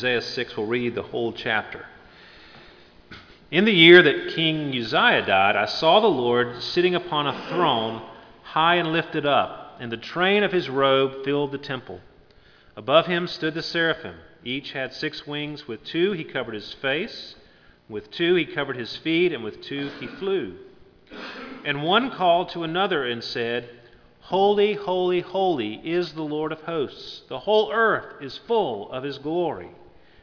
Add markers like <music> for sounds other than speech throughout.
Isaiah 6, we'll read the whole chapter. In the year that King Uzziah died, I saw the Lord sitting upon a throne, high and lifted up, and the train of his robe filled the temple. Above him stood the seraphim. Each had six wings. With two he covered his face, with two he covered his feet, and with two he flew. And one called to another and said, Holy, holy, holy is the Lord of hosts. The whole earth is full of his glory.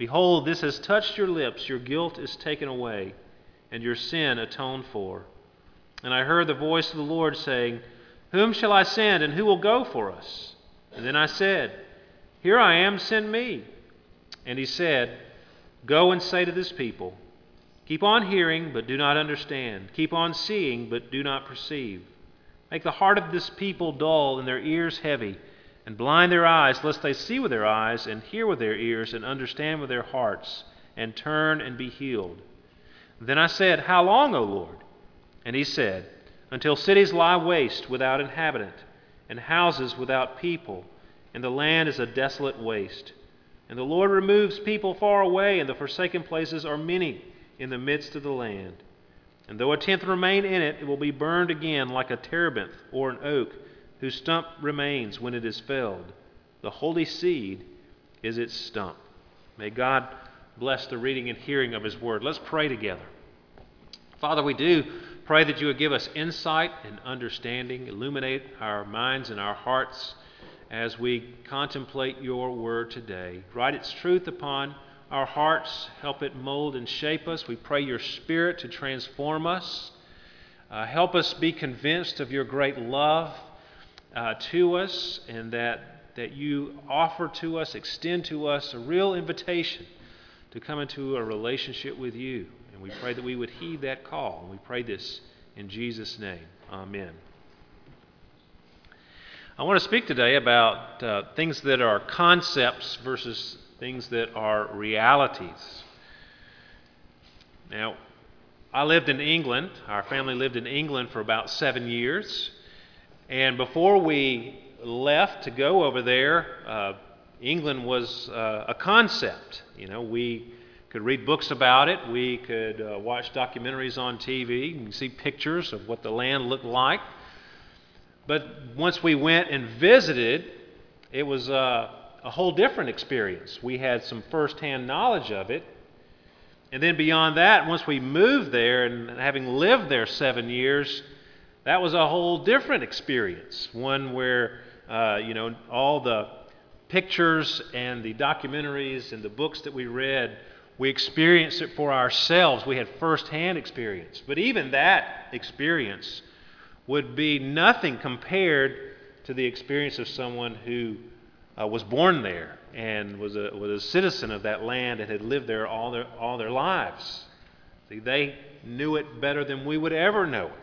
Behold, this has touched your lips, your guilt is taken away, and your sin atoned for. And I heard the voice of the Lord saying, whom shall I send, and who will go for us? And then I said, Here I am, send me. And he said, Go and say to this people, Keep on hearing, but do not understand. Keep on seeing, but do not perceive. Make the heart of this people dull and their ears heavy, and blind their eyes, lest they see with their eyes, and hear with their ears, and understand with their hearts, and turn and be healed. Then I said, How long, O Lord? And he said, until cities lie waste without inhabitant, and houses without people, and the land is a desolate waste. And the Lord removes people far away, and the forsaken places are many in the midst of the land. And though a tenth remain in it, it will be burned again like a terebinth or an oak, whose stump remains when it is felled. The holy seed is its stump. May God bless the reading and hearing of His word. Let's pray together. Father, we do pray that you would give us insight and understanding, illuminate our minds and our hearts as we contemplate your word today. Write its truth upon our hearts, help it mold and shape us. We pray your spirit to transform us. Uh, help us be convinced of your great love uh, to us and that, that you offer to us, extend to us a real invitation to come into a relationship with you. And we pray that we would heed that call. And we pray this in Jesus' name. Amen. I want to speak today about uh, things that are concepts versus things that are realities. Now, I lived in England. Our family lived in England for about seven years. And before we left to go over there, uh, England was uh, a concept. You know, we could read books about it. We could uh, watch documentaries on TV and see pictures of what the land looked like. But once we went and visited, it was uh, a whole different experience. We had some firsthand knowledge of it. And then beyond that, once we moved there and having lived there seven years, that was a whole different experience. One where, uh, you know, all the pictures and the documentaries and the books that we read we experienced it for ourselves. We had firsthand experience. But even that experience would be nothing compared to the experience of someone who uh, was born there and was a, was a citizen of that land and had lived there all their, all their lives. See, they knew it better than we would ever know it.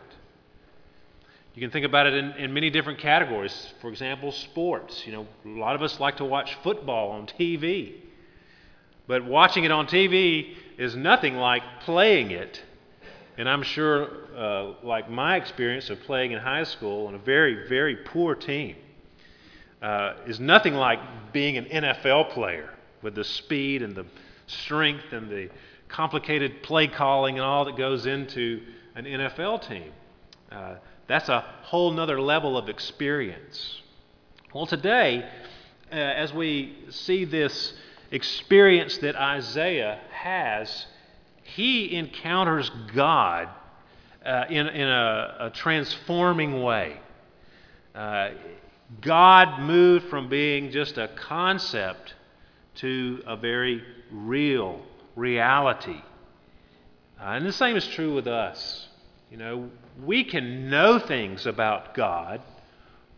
You can think about it in, in many different categories. For example, sports. You know, a lot of us like to watch football on TV. But watching it on TV is nothing like playing it. And I'm sure, uh, like my experience of playing in high school on a very, very poor team, uh, is nothing like being an NFL player with the speed and the strength and the complicated play calling and all that goes into an NFL team. Uh, that's a whole nother level of experience. Well, today, uh, as we see this experience that Isaiah has, he encounters God uh, in, in a, a, transforming way. Uh, God moved from being just a concept to a very real reality. Uh, and the same is true with us. You know, we can know things about God,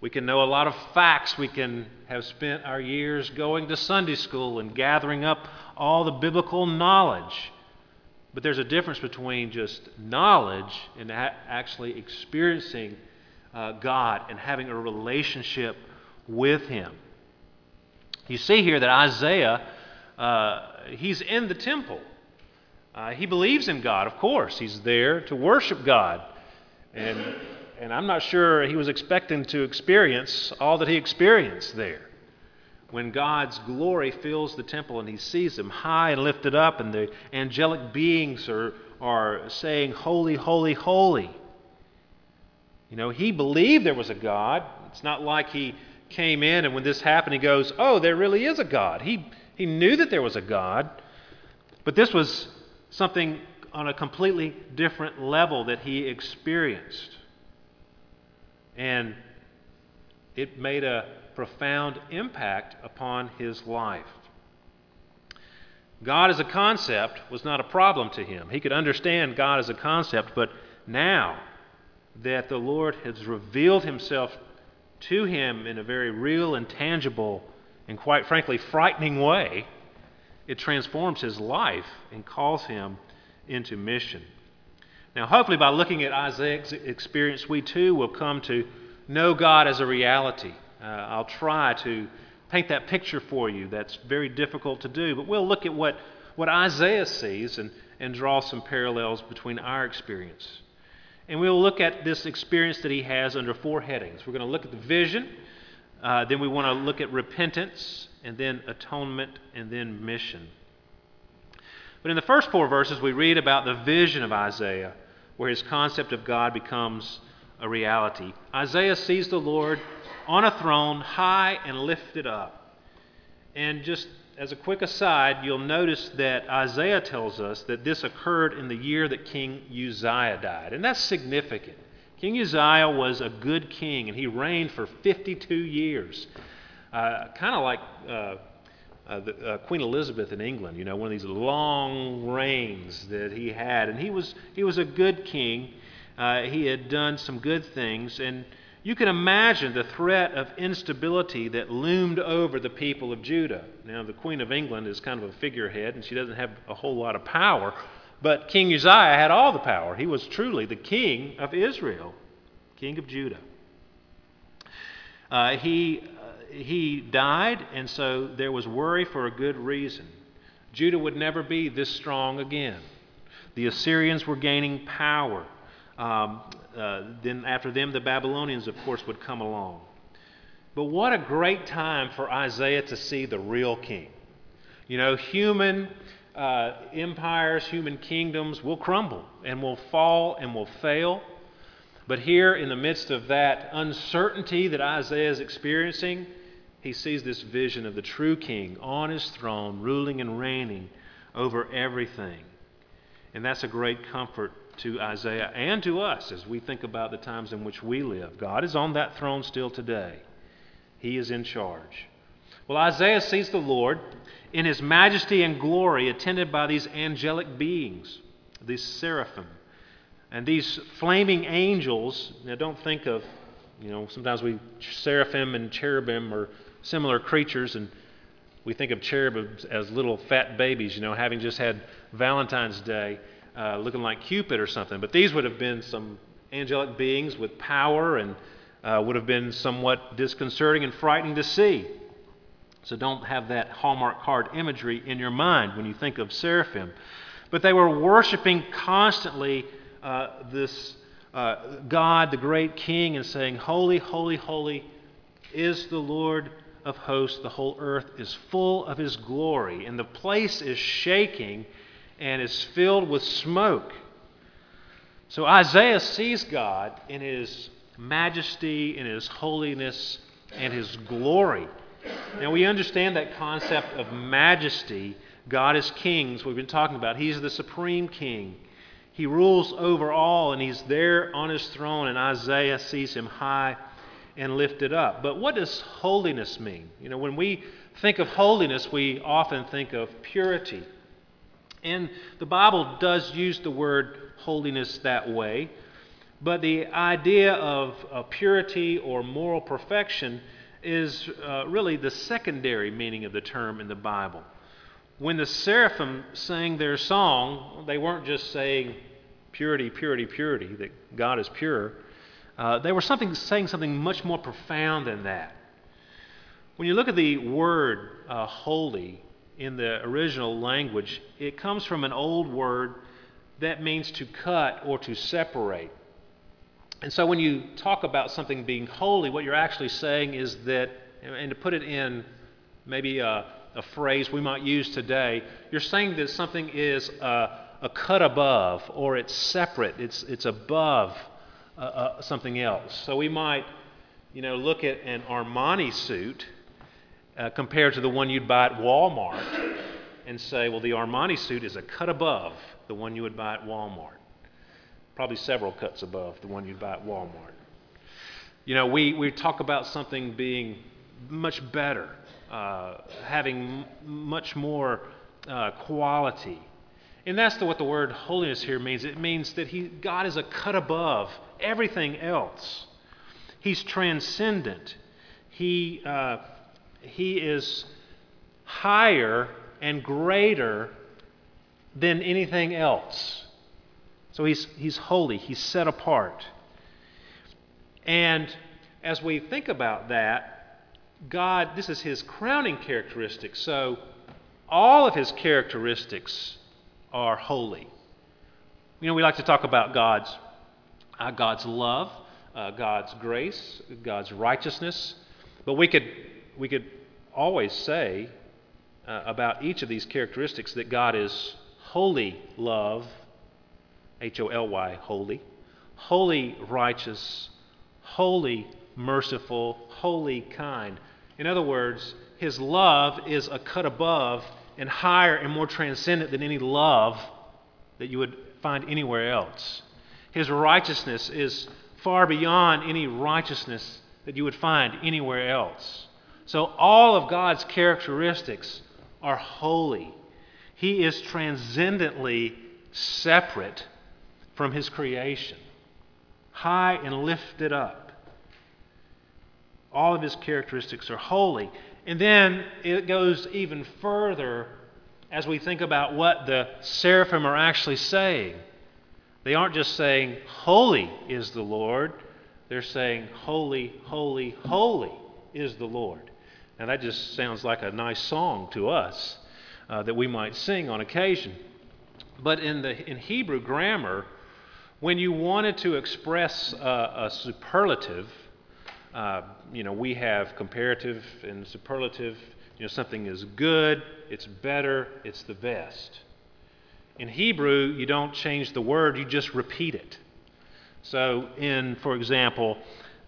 We can know a lot of facts. We can have spent our years going to Sunday school and gathering up all the biblical knowledge. But there's a difference between just knowledge and actually experiencing uh, God and having a relationship with Him. You see here that Isaiah, uh, he's in the temple. Uh, he believes in God, of course. He's there to worship God. And, and I'm not sure he was expecting to experience all that he experienced there. When God's glory fills the temple and he sees him high and lifted up, and the angelic beings are, are saying, Holy, holy, holy. You know, he believed there was a God. It's not like he came in and when this happened, he goes, Oh, there really is a God. He, he knew that there was a God, but this was something on a completely different level that he experienced. And it made a profound impact upon his life. God as a concept was not a problem to him. He could understand God as a concept, but now that the Lord has revealed himself to him in a very real and tangible and quite frankly frightening way, it transforms his life and calls him into mission. Now, hopefully, by looking at Isaiah's experience, we too will come to know God as a reality. Uh, I'll try to paint that picture for you. That's very difficult to do, but we'll look at what, what Isaiah sees and, and draw some parallels between our experience. And we'll look at this experience that he has under four headings. We're going to look at the vision, uh, then we want to look at repentance, and then atonement, and then mission. But in the first four verses, we read about the vision of Isaiah, where his concept of God becomes a reality. Isaiah sees the Lord on a throne, high and lifted up. And just as a quick aside, you'll notice that Isaiah tells us that this occurred in the year that King Uzziah died. And that's significant. King Uzziah was a good king, and he reigned for 52 years. Uh, kind of like uh, uh, the, uh, Queen Elizabeth in England, you know, one of these long reigns that he had. And he was, he was a good king. Uh, he had done some good things. And you can imagine the threat of instability that loomed over the people of Judah. Now, the Queen of England is kind of a figurehead, and she doesn't have a whole lot of power. But King Uzziah had all the power. He was truly the king of Israel, king of Judah. Uh, he, he died, and so there was worry for a good reason. Judah would never be this strong again. The Assyrians were gaining power. Um, uh, then, after them, the Babylonians, of course, would come along. But what a great time for Isaiah to see the real king. You know, human uh, empires, human kingdoms will crumble and will fall and will fail. But here, in the midst of that uncertainty that Isaiah is experiencing, he sees this vision of the true king on his throne, ruling and reigning over everything. And that's a great comfort to Isaiah and to us as we think about the times in which we live. God is on that throne still today, He is in charge. Well, Isaiah sees the Lord in his majesty and glory, attended by these angelic beings, these seraphim. And these flaming angels, now don't think of, you know, sometimes we, seraphim and cherubim are similar creatures, and we think of cherubim as little fat babies, you know, having just had Valentine's Day, uh, looking like Cupid or something. But these would have been some angelic beings with power and uh, would have been somewhat disconcerting and frightening to see. So don't have that Hallmark card imagery in your mind when you think of seraphim. But they were worshiping constantly uh, this uh, God, the great King, and saying, Holy, holy, holy is the Lord of hosts. The whole earth is full of his glory. And the place is shaking and is filled with smoke. So Isaiah sees God in his majesty, in his holiness, and his glory. Now, we understand that concept of majesty. God is kings, we've been talking about. He's the supreme king. He rules over all, and he's there on his throne, and Isaiah sees him high and lifted up. But what does holiness mean? You know, when we think of holiness, we often think of purity. And the Bible does use the word holiness that way. But the idea of purity or moral perfection is uh, really the secondary meaning of the term in the Bible. When the seraphim sang their song, they weren't just saying purity, purity, purity, that God is pure. Uh, they were something, saying something much more profound than that. When you look at the word uh, holy in the original language, it comes from an old word that means to cut or to separate. And so when you talk about something being holy, what you're actually saying is that, and to put it in maybe a, a phrase we might use today, you're saying that something is a, a cut above or it's separate, it's, it's above uh, uh, something else. So we might, you know, look at an Armani suit uh, compared to the one you'd buy at Walmart and say, well, the Armani suit is a cut above the one you would buy at Walmart probably several cuts above the one you'd buy at Walmart. You know, we, we talk about something being much better, uh, having m- much more uh, quality. And that's the, what the word holiness here means. It means that he, God is a cut above everything else. He's transcendent. He, uh, he is higher and greater than anything else. So he's, he's holy, he's set apart. And as we think about that, God, this is his crowning characteristic. So all of his characteristics are holy. You know, we like to talk about God's, uh, God's love, uh, God's grace, God's righteousness, but we could, we could always say uh, about each of these characteristics that God is holy love, H O L Y, holy, holy, righteous, holy, merciful, holy, kind. In other words, his love is a cut above and higher and more transcendent than any love that you would find anywhere else. His righteousness is far beyond any righteousness that you would find anywhere else. So, all of God's characteristics are holy. He is transcendently separate from his creation, high and lifted up. All of his characteristics are holy. And then it goes even further as we think about what the seraphim are actually saying. They aren't just saying, Holy is the Lord. They're saying, Holy, holy, holy is the Lord. Now, that just sounds like a nice song to us uh, that we might sing on occasion. But in, the, in Hebrew grammar, when you wanted to express a, a superlative, uh, you know, we have comparative and superlative. You know, something is good, it's better, it's the best. In Hebrew, you don't change the word, you just repeat it. So, in, for example,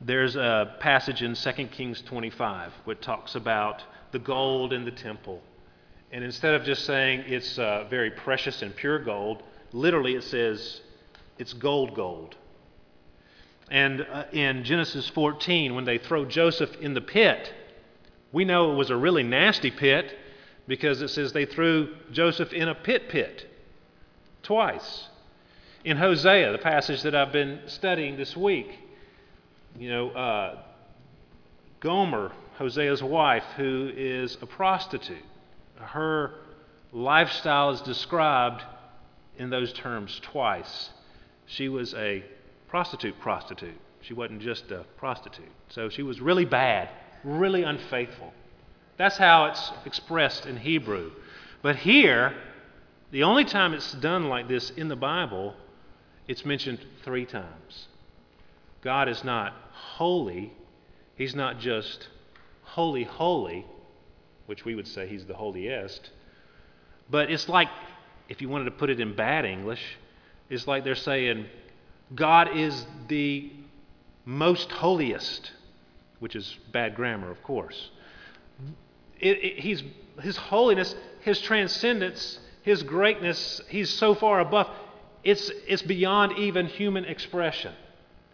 there's a passage in 2 Kings 25 which talks about the gold in the temple. And instead of just saying it's uh, very precious and pure gold, literally it says it's gold, gold. And uh, in Genesis 14, when they throw Joseph in the pit, we know it was a really nasty pit because it says they threw Joseph in a pit pit twice. In Hosea, the passage that I've been studying this week, you know, uh, Gomer, Hosea's wife, who is a prostitute, her lifestyle is described in those terms twice she was a prostitute prostitute. She wasn't just a prostitute. So she was really bad, really unfaithful. That's how it's expressed in Hebrew. But here, the only time it's done like this in the Bible, it's mentioned three times. God is not holy. He's not just holy, holy, which we would say he's the holiest. But it's like, if you wanted to put it in bad English, it's like they're saying, God is the most holiest, which is bad grammar, of course. It, it, he's, his holiness, his transcendence, his greatness, he's so far above. It's, it's beyond even human expression.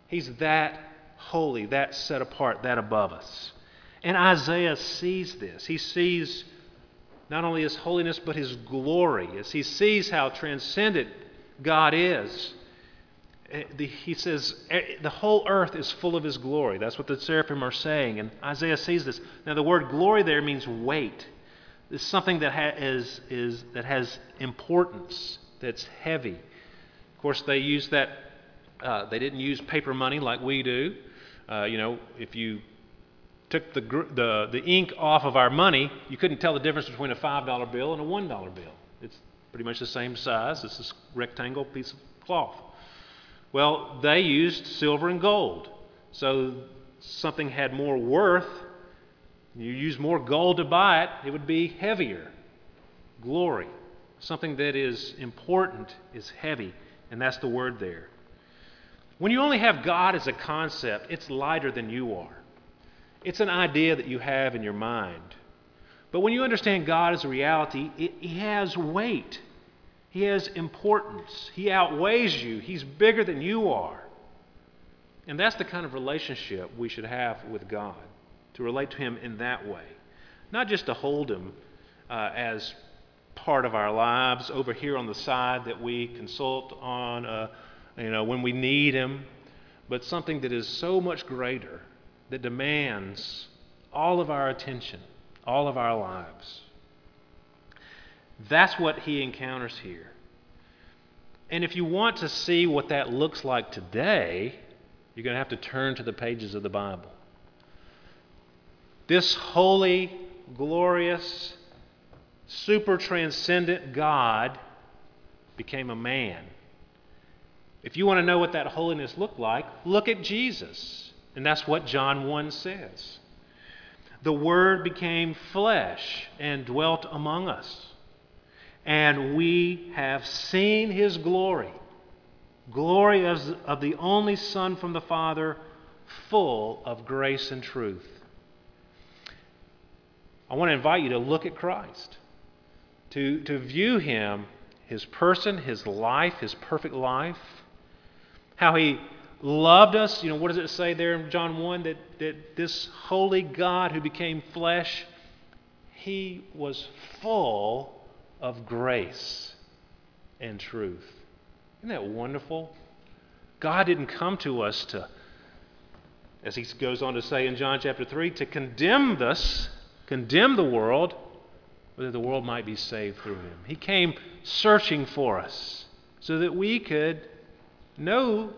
He's that holy, that set apart, that above us. And Isaiah sees this. He sees not only his holiness, but his glory as he sees how transcendent God is. eh, he says, eh, the whole earth is full of his glory. That's what the seraphim are saying. And Isaiah sees this. Now, the word glory there means weight. It's something that, ha- is, is, that has importance, that's heavy. Of course, they use that, uh, they didn't use paper money like we do. Uh, you know, if you took the, the, the ink off of our money, you couldn't tell the difference between a $5 bill and a $1 bill. It's pretty much the same size. It's this rectangle piece of cloth. Well, they used silver and gold. So something had more worth. You use more gold to buy it, it would be heavier. Glory. Something that is important is heavy, and that's the word there. When you only have God as a concept, it's lighter than you are. It's an idea that you have in your mind. But when you understand God as a reality, it, He has weight. He has importance. He outweighs you. He's bigger than you are. And that's the kind of relationship we should have with God, to relate to Him in that way. Not just to hold Him uh, as part of our lives over here on the side that we consult on, uh, you know, when we need Him, but something that is so much greater that demands all of our attention, all of our lives. That's what he encounters here. And if you want to see what that looks like today, you're going to have to turn to the pages of the Bible. This holy, glorious, super transcendent God became a man. If you want to know what that holiness looked like, look at Jesus. And that's what John 1 says. The Word became flesh and dwelt among us and we have seen his glory glory as of the only Son from the Father, full of grace and truth. I want to invite you to look at Christ, to, to view him, his person, his life, his perfect life, how he loved us. You know, what does it say there in John 1 that, that this holy God who became flesh, he was full of grace and truth. Isn't that wonderful? God didn't come to us to, as he goes on to say in John chapter 3, to condemn us, condemn the world, but that the world might be saved through him. He came searching for us so that we could know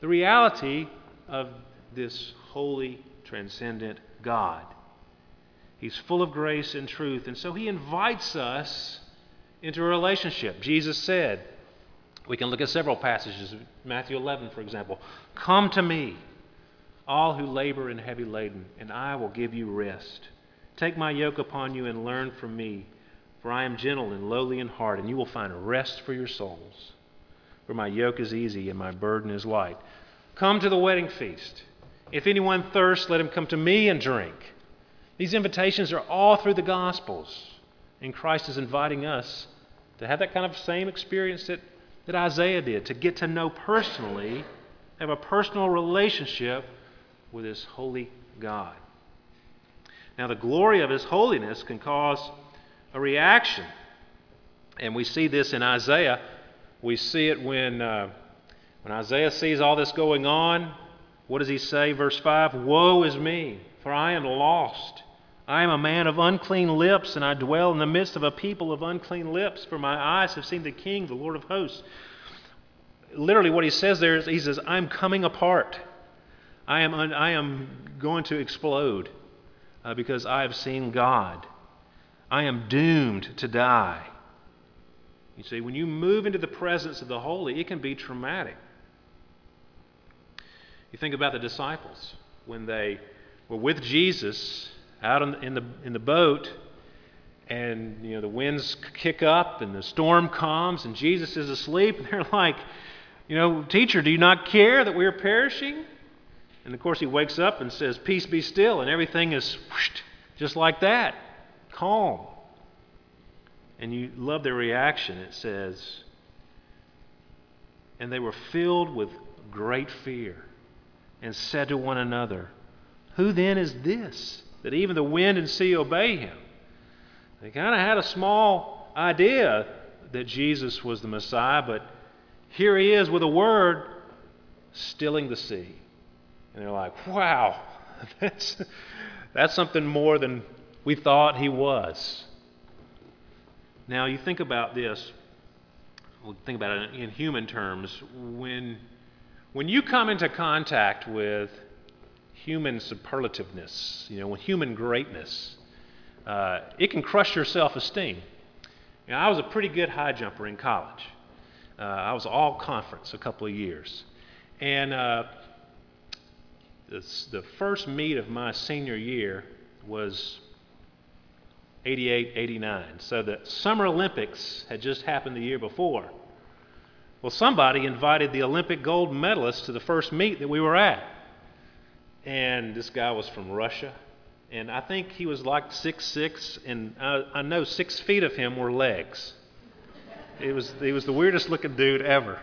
the reality of this holy, transcendent God. He's full of grace and truth, and so he invites us into a relationship. Jesus said, we can look at several passages, Matthew 11, for example. Come to me, all who labor and heavy laden, and I will give you rest. Take my yoke upon you and learn from me, for I am gentle and lowly in heart, and you will find rest for your souls. For my yoke is easy and my burden is light. Come to the wedding feast. If anyone thirsts, let him come to me and drink. These invitations are all through the Gospels, and Christ is inviting us to have that kind of same experience that, that Isaiah did, to get to know personally, have a personal relationship with His holy God. Now, the glory of His holiness can cause a reaction. And we see this in Isaiah. We see it when, uh, when Isaiah sees all this going on. What does he say? Verse 5 Woe is me, for I am lost. I am a man of unclean lips, and I dwell in the midst of a people of unclean lips, for my eyes have seen the King, the Lord of hosts. Literally, what he says there is he says, I'm coming apart. I am, un- I am going to explode uh, because I have seen God. I am doomed to die. You see, when you move into the presence of the holy, it can be traumatic. You think about the disciples when they were with Jesus out in, the, in the boat, and you know the winds kick up and the storm comes, and Jesus is asleep, and <laughs> they're like, you know, teacher, do you not care that we are perishing? And of course, he wakes up and says, Peace be still, and everything is just like that, calm. And you love their reaction. It says, And they were filled with great fear and said to one another, Who then is this that even the wind and sea obey him. They kind of had a small idea that Jesus was the Messiah, but here he is with a word stilling the sea. And they're like, wow, <laughs> that's, that's something more than we thought he was. Now, you think about this, we'll think about it in human terms. When, when you come into contact with human superlativeness, you know, with human greatness, uh, it can crush your self esteem. You know, I was a pretty good high jumper in college. Uh, I was all conference a couple of years. And uh, this, the first meet of my senior year was 88 89. So the Summer Olympics had just happened the year before. Well, somebody invited the Olympic gold medalist to the first meet that we were at. And this guy was from Russia. And I think he was like six six, and I, I know six feet of him were legs. It was, he was the weirdest looking dude ever.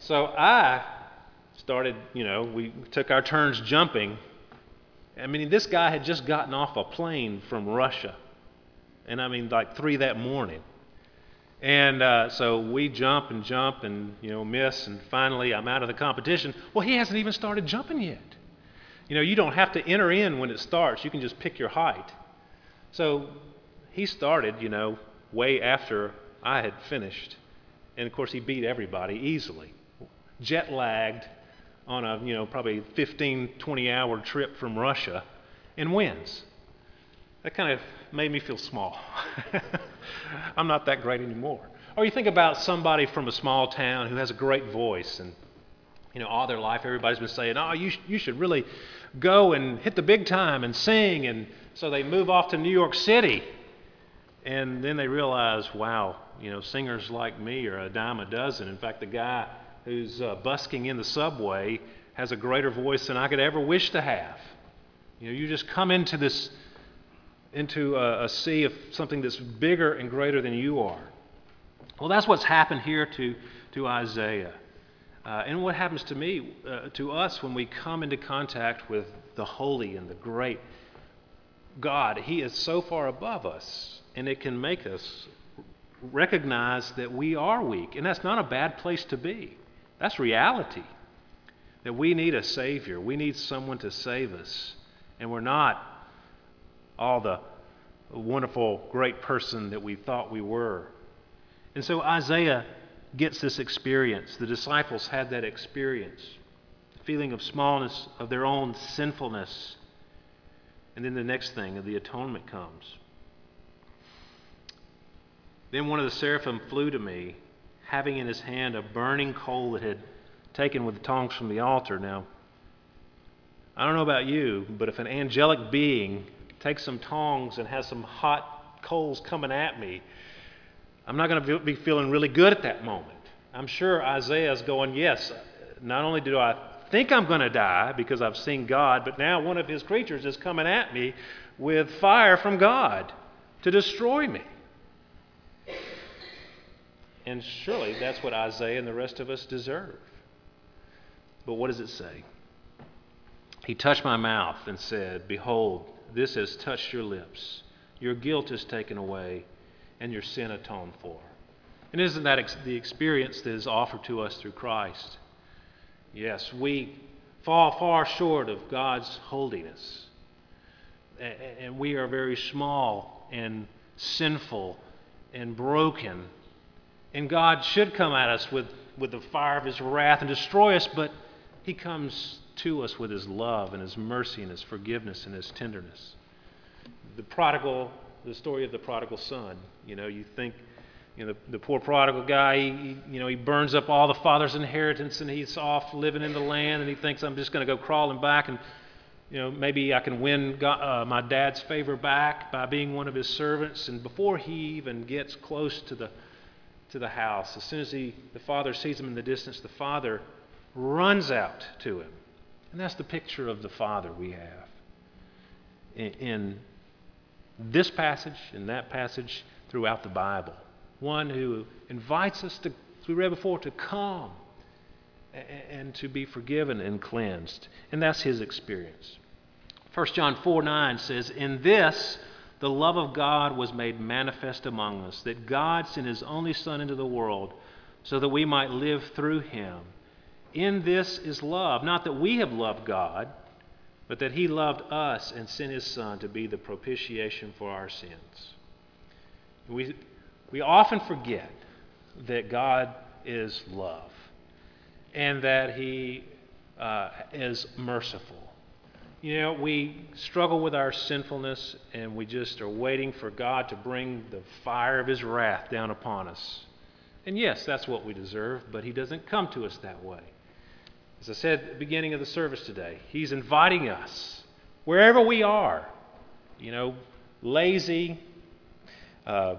So I started, you know, we took our turns jumping. I mean, this guy had just gotten off a plane from Russia. And I mean, like three that morning. And uh, so we jump and jump and, you know, miss. And finally, I'm out of the competition. Well, he hasn't even started jumping yet. You know, you don't have to enter in when it starts, you can just pick your height. So he started, you know, way after I had finished. And of course, he beat everybody easily. Jet lagged on a, you know, probably 15, 20 hour trip from Russia and wins. That kind of made me feel small. <laughs> I'm not that great anymore. Or you think about somebody from a small town who has a great voice and you know, all their life everybody's been saying, oh, you, sh- you should really go and hit the big time and sing. And so they move off to New York City. And then they realize, wow, you know, singers like me are a dime a dozen. In fact, the guy who's uh, busking in the subway has a greater voice than I could ever wish to have. You know, you just come into this, into a, a sea of something that's bigger and greater than you are. Well, that's what's happened here to, to Isaiah. Uh, and what happens to me, uh, to us, when we come into contact with the holy and the great God, He is so far above us, and it can make us recognize that we are weak. And that's not a bad place to be. That's reality. That we need a Savior, we need someone to save us. And we're not all the wonderful, great person that we thought we were. And so Isaiah gets this experience. The disciples had that experience the feeling of smallness, of their own sinfulness. And then the next thing, the atonement comes. Then one of the seraphim flew to me, having in his hand a burning coal that had taken with the tongs from the altar. Now, I don't know about you, but if an angelic being takes some tongs and has some hot coals coming at me, I'm not going to be feeling really good at that moment. I'm sure Isaiah's going, Yes, not only do I think I'm going to die because I've seen God, but now one of his creatures is coming at me with fire from God to destroy me. And surely that's what Isaiah and the rest of us deserve. But what does it say? He touched my mouth and said, Behold, this has touched your lips. Your guilt is taken away and your sin atoned for. And isn't that ex- the experience that is offered to us through Christ? Yes, we fall far short of God's holiness. And we are very small and sinful and broken. And God should come at us with, with the fire of His wrath and destroy us, but He comes to us with His love and His mercy and His forgiveness and His tenderness. The prodigal the story of the prodigal son. You know, you think, you know, the, the poor prodigal guy, he, you know, he burns up all the father's inheritance and he's off living in the land and he thinks, I'm just going to go crawling back and, you know, maybe I can win God, uh, my dad's favor back by being one of his servants. And before he even gets close to the, to the house, as soon as he, the father sees him in the distance, the father runs out to him. And that's the picture of the father we have in, in this passage in that passage throughout the Bible. One who invites us to, as we read before, to come and to be forgiven and cleansed. And that's his experience. 1 John 4 9 says, In this the love of God was made manifest among us, that God sent his only Son into the world so that we might live through him. In this is love, not that we have loved God, but that He loved us and sent His Son to be the propitiation for our sins. We, we often forget that God is love and that He uh, is merciful. You know, we struggle with our sinfulness and we just are waiting for God to bring the fire of His wrath down upon us. And yes, that's what we deserve, but He doesn't come to us that way. As I said at the beginning of the service today, He's inviting us, wherever we are, you know, lazy, uh,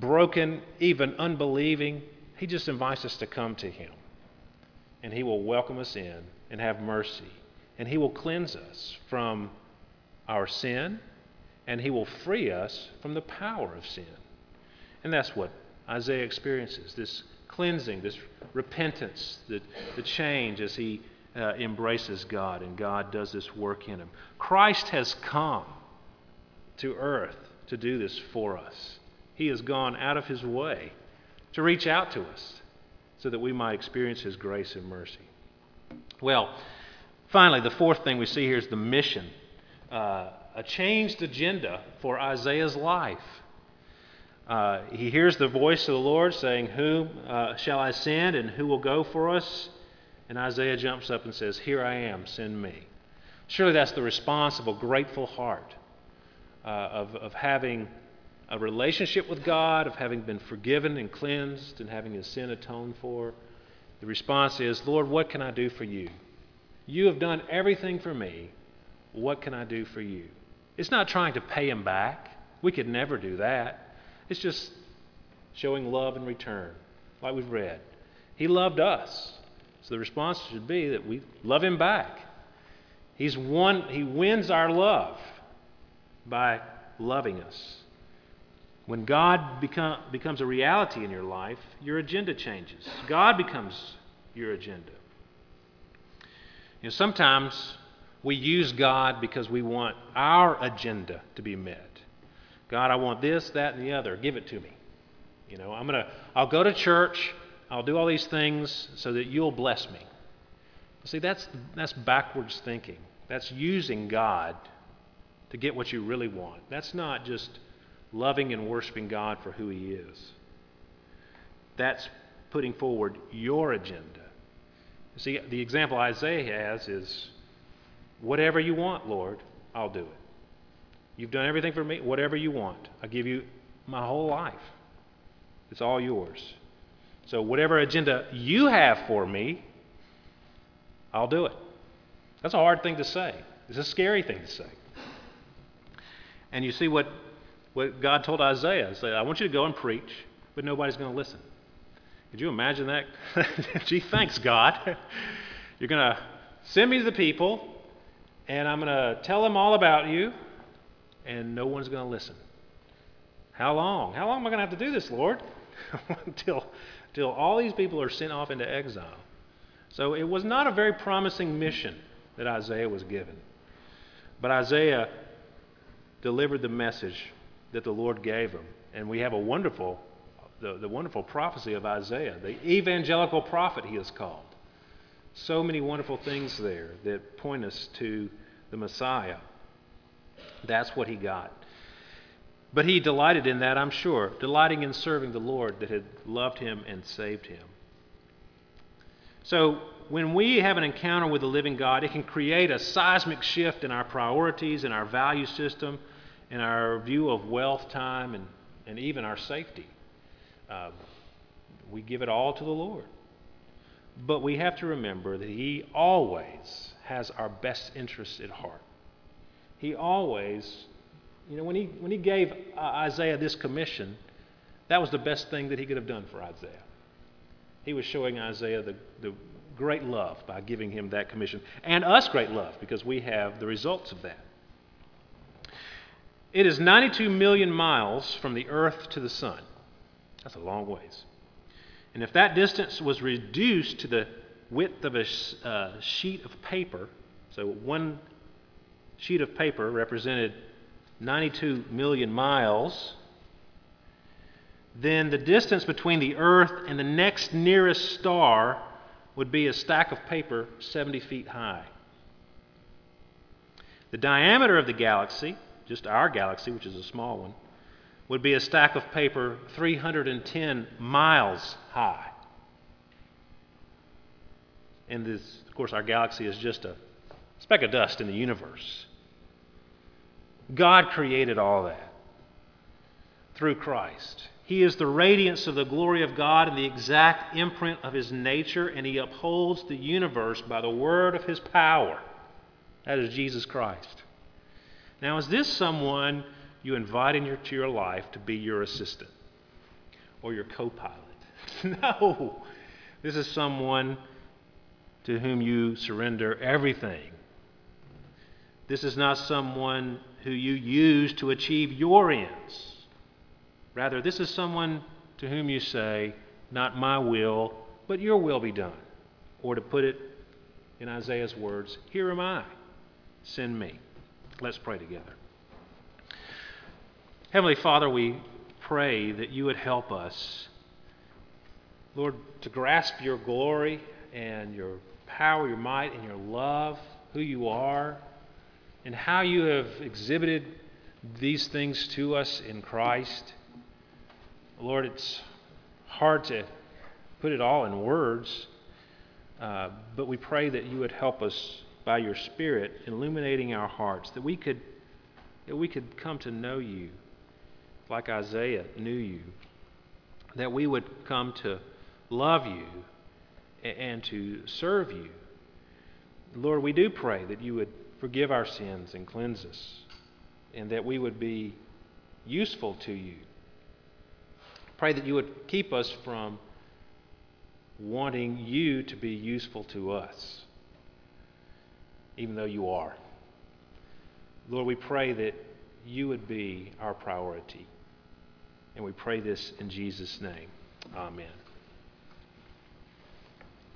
broken, even unbelieving, He just invites us to come to Him. And He will welcome us in and have mercy. And He will cleanse us from our sin, and He will free us from the power of sin. And that's what Isaiah experiences this cleansing, this repentance, the, the change as he uh, embraces God and God does this work in him. Christ has come to earth to do this for us. He has gone out of his way to reach out to us so that we might experience his grace and mercy. Well, finally, the fourth thing we see here is the mission uh, a changed agenda for Isaiah's life. Uh, he hears the voice of the Lord saying, Whom uh, shall I send and who will go for us? And Isaiah jumps up and says, Here I am, send me. Surely that's the response of a grateful heart, uh, of, of having a relationship with God, of having been forgiven and cleansed and having his sin atoned for. The response is, Lord, what can I do for you? You have done everything for me. What can I do for you? It's not trying to pay him back. We could never do that. It's just showing love in return, like we've read. He loved us. So the response should be that we love him back. He's won, he wins our love by loving us. When God become, becomes a reality in your life, your agenda changes. God becomes your agenda. You know, sometimes we use God because we want our agenda to be met. God, I want this, that, and the other. Give it to me. You know, I'm gonna I'll go to church, I'll do all these things so that you'll bless me. See, that's that's backwards thinking. That's using God to get what you really want. That's not just loving and worshiping God for who He is. That's putting forward your agenda. See, the example Isaiah has is whatever you want, Lord, I'll do it. You've done everything for me. Whatever you want, I give you my whole life. It's all yours. So, whatever agenda you have for me, I'll do it. That's a hard thing to say. It's a scary thing to say. And you see what, what God told Isaiah say, I want you to go and preach, but nobody's going to listen. Could you imagine that? <laughs> Gee, thanks, God. <laughs> You're going to send me to the people, and I'm going to tell them all about you, and no one's going to listen. How long? How long am I going to have to do this, Lord? <laughs> until, until all these people are sent off into exile. So it was not a very promising mission that Isaiah was given. But Isaiah delivered the message that the Lord gave him. And we have a wonderful, the, the wonderful prophecy of Isaiah, the evangelical prophet he is called. So many wonderful things there that point us to the Messiah. That's what he got. But he delighted in that, I'm sure, delighting in serving the Lord that had loved him and saved him. So, when we have an encounter with the living God, it can create a seismic shift in our priorities, in our value system, in our view of wealth, time, and, and even our safety. Um, we give it all to the Lord. But we have to remember that He always has our best interests at heart. He always, you know, when he, when he gave uh, Isaiah this commission, that was the best thing that he could have done for Isaiah. He was showing Isaiah the, the great love by giving him that commission, and us great love because we have the results of that. It is 92 million miles from the earth to the sun. That's a long ways. And if that distance was reduced to the width of a uh, sheet of paper, so one sheet of paper represented 92 million miles, then the distance between the Earth and the next nearest star would be a stack of paper 70 feet high. The diameter of the galaxy, just our galaxy, which is a small one, would be a stack of paper 310 miles high. And this, of course, our galaxy is just a speck of dust in the universe. God created all that through Christ. He is the radiance of the glory of God and the exact imprint of his nature, and he upholds the universe by the word of his power. That is Jesus Christ. Now, is this someone you invite into your life to be your assistant or your co pilot? <laughs> no. This is someone to whom you surrender everything. This is not someone who you use to achieve your ends. Rather, this is someone to whom you say, Not my will, but your will be done. Or to put it in Isaiah's words, Here am I, send me. Let's pray together. Heavenly Father, we pray that you would help us, Lord, to grasp your glory and your power, your might, and your love, who you are, and how you have exhibited these things to us in Christ. Lord, it's hard to put it all in words, uh, but we pray that you would help us by your Spirit, illuminating our hearts, that we could that we could come to know you like Isaiah knew you, that we would come to love you and to serve you. Lord, we do pray that you would forgive our sins and cleanse us, and that we would be useful to you Pray that you would keep us from wanting you to be useful to us, even though you are. Lord, we pray that you would be our priority. And we pray this in Jesus' name. Amen.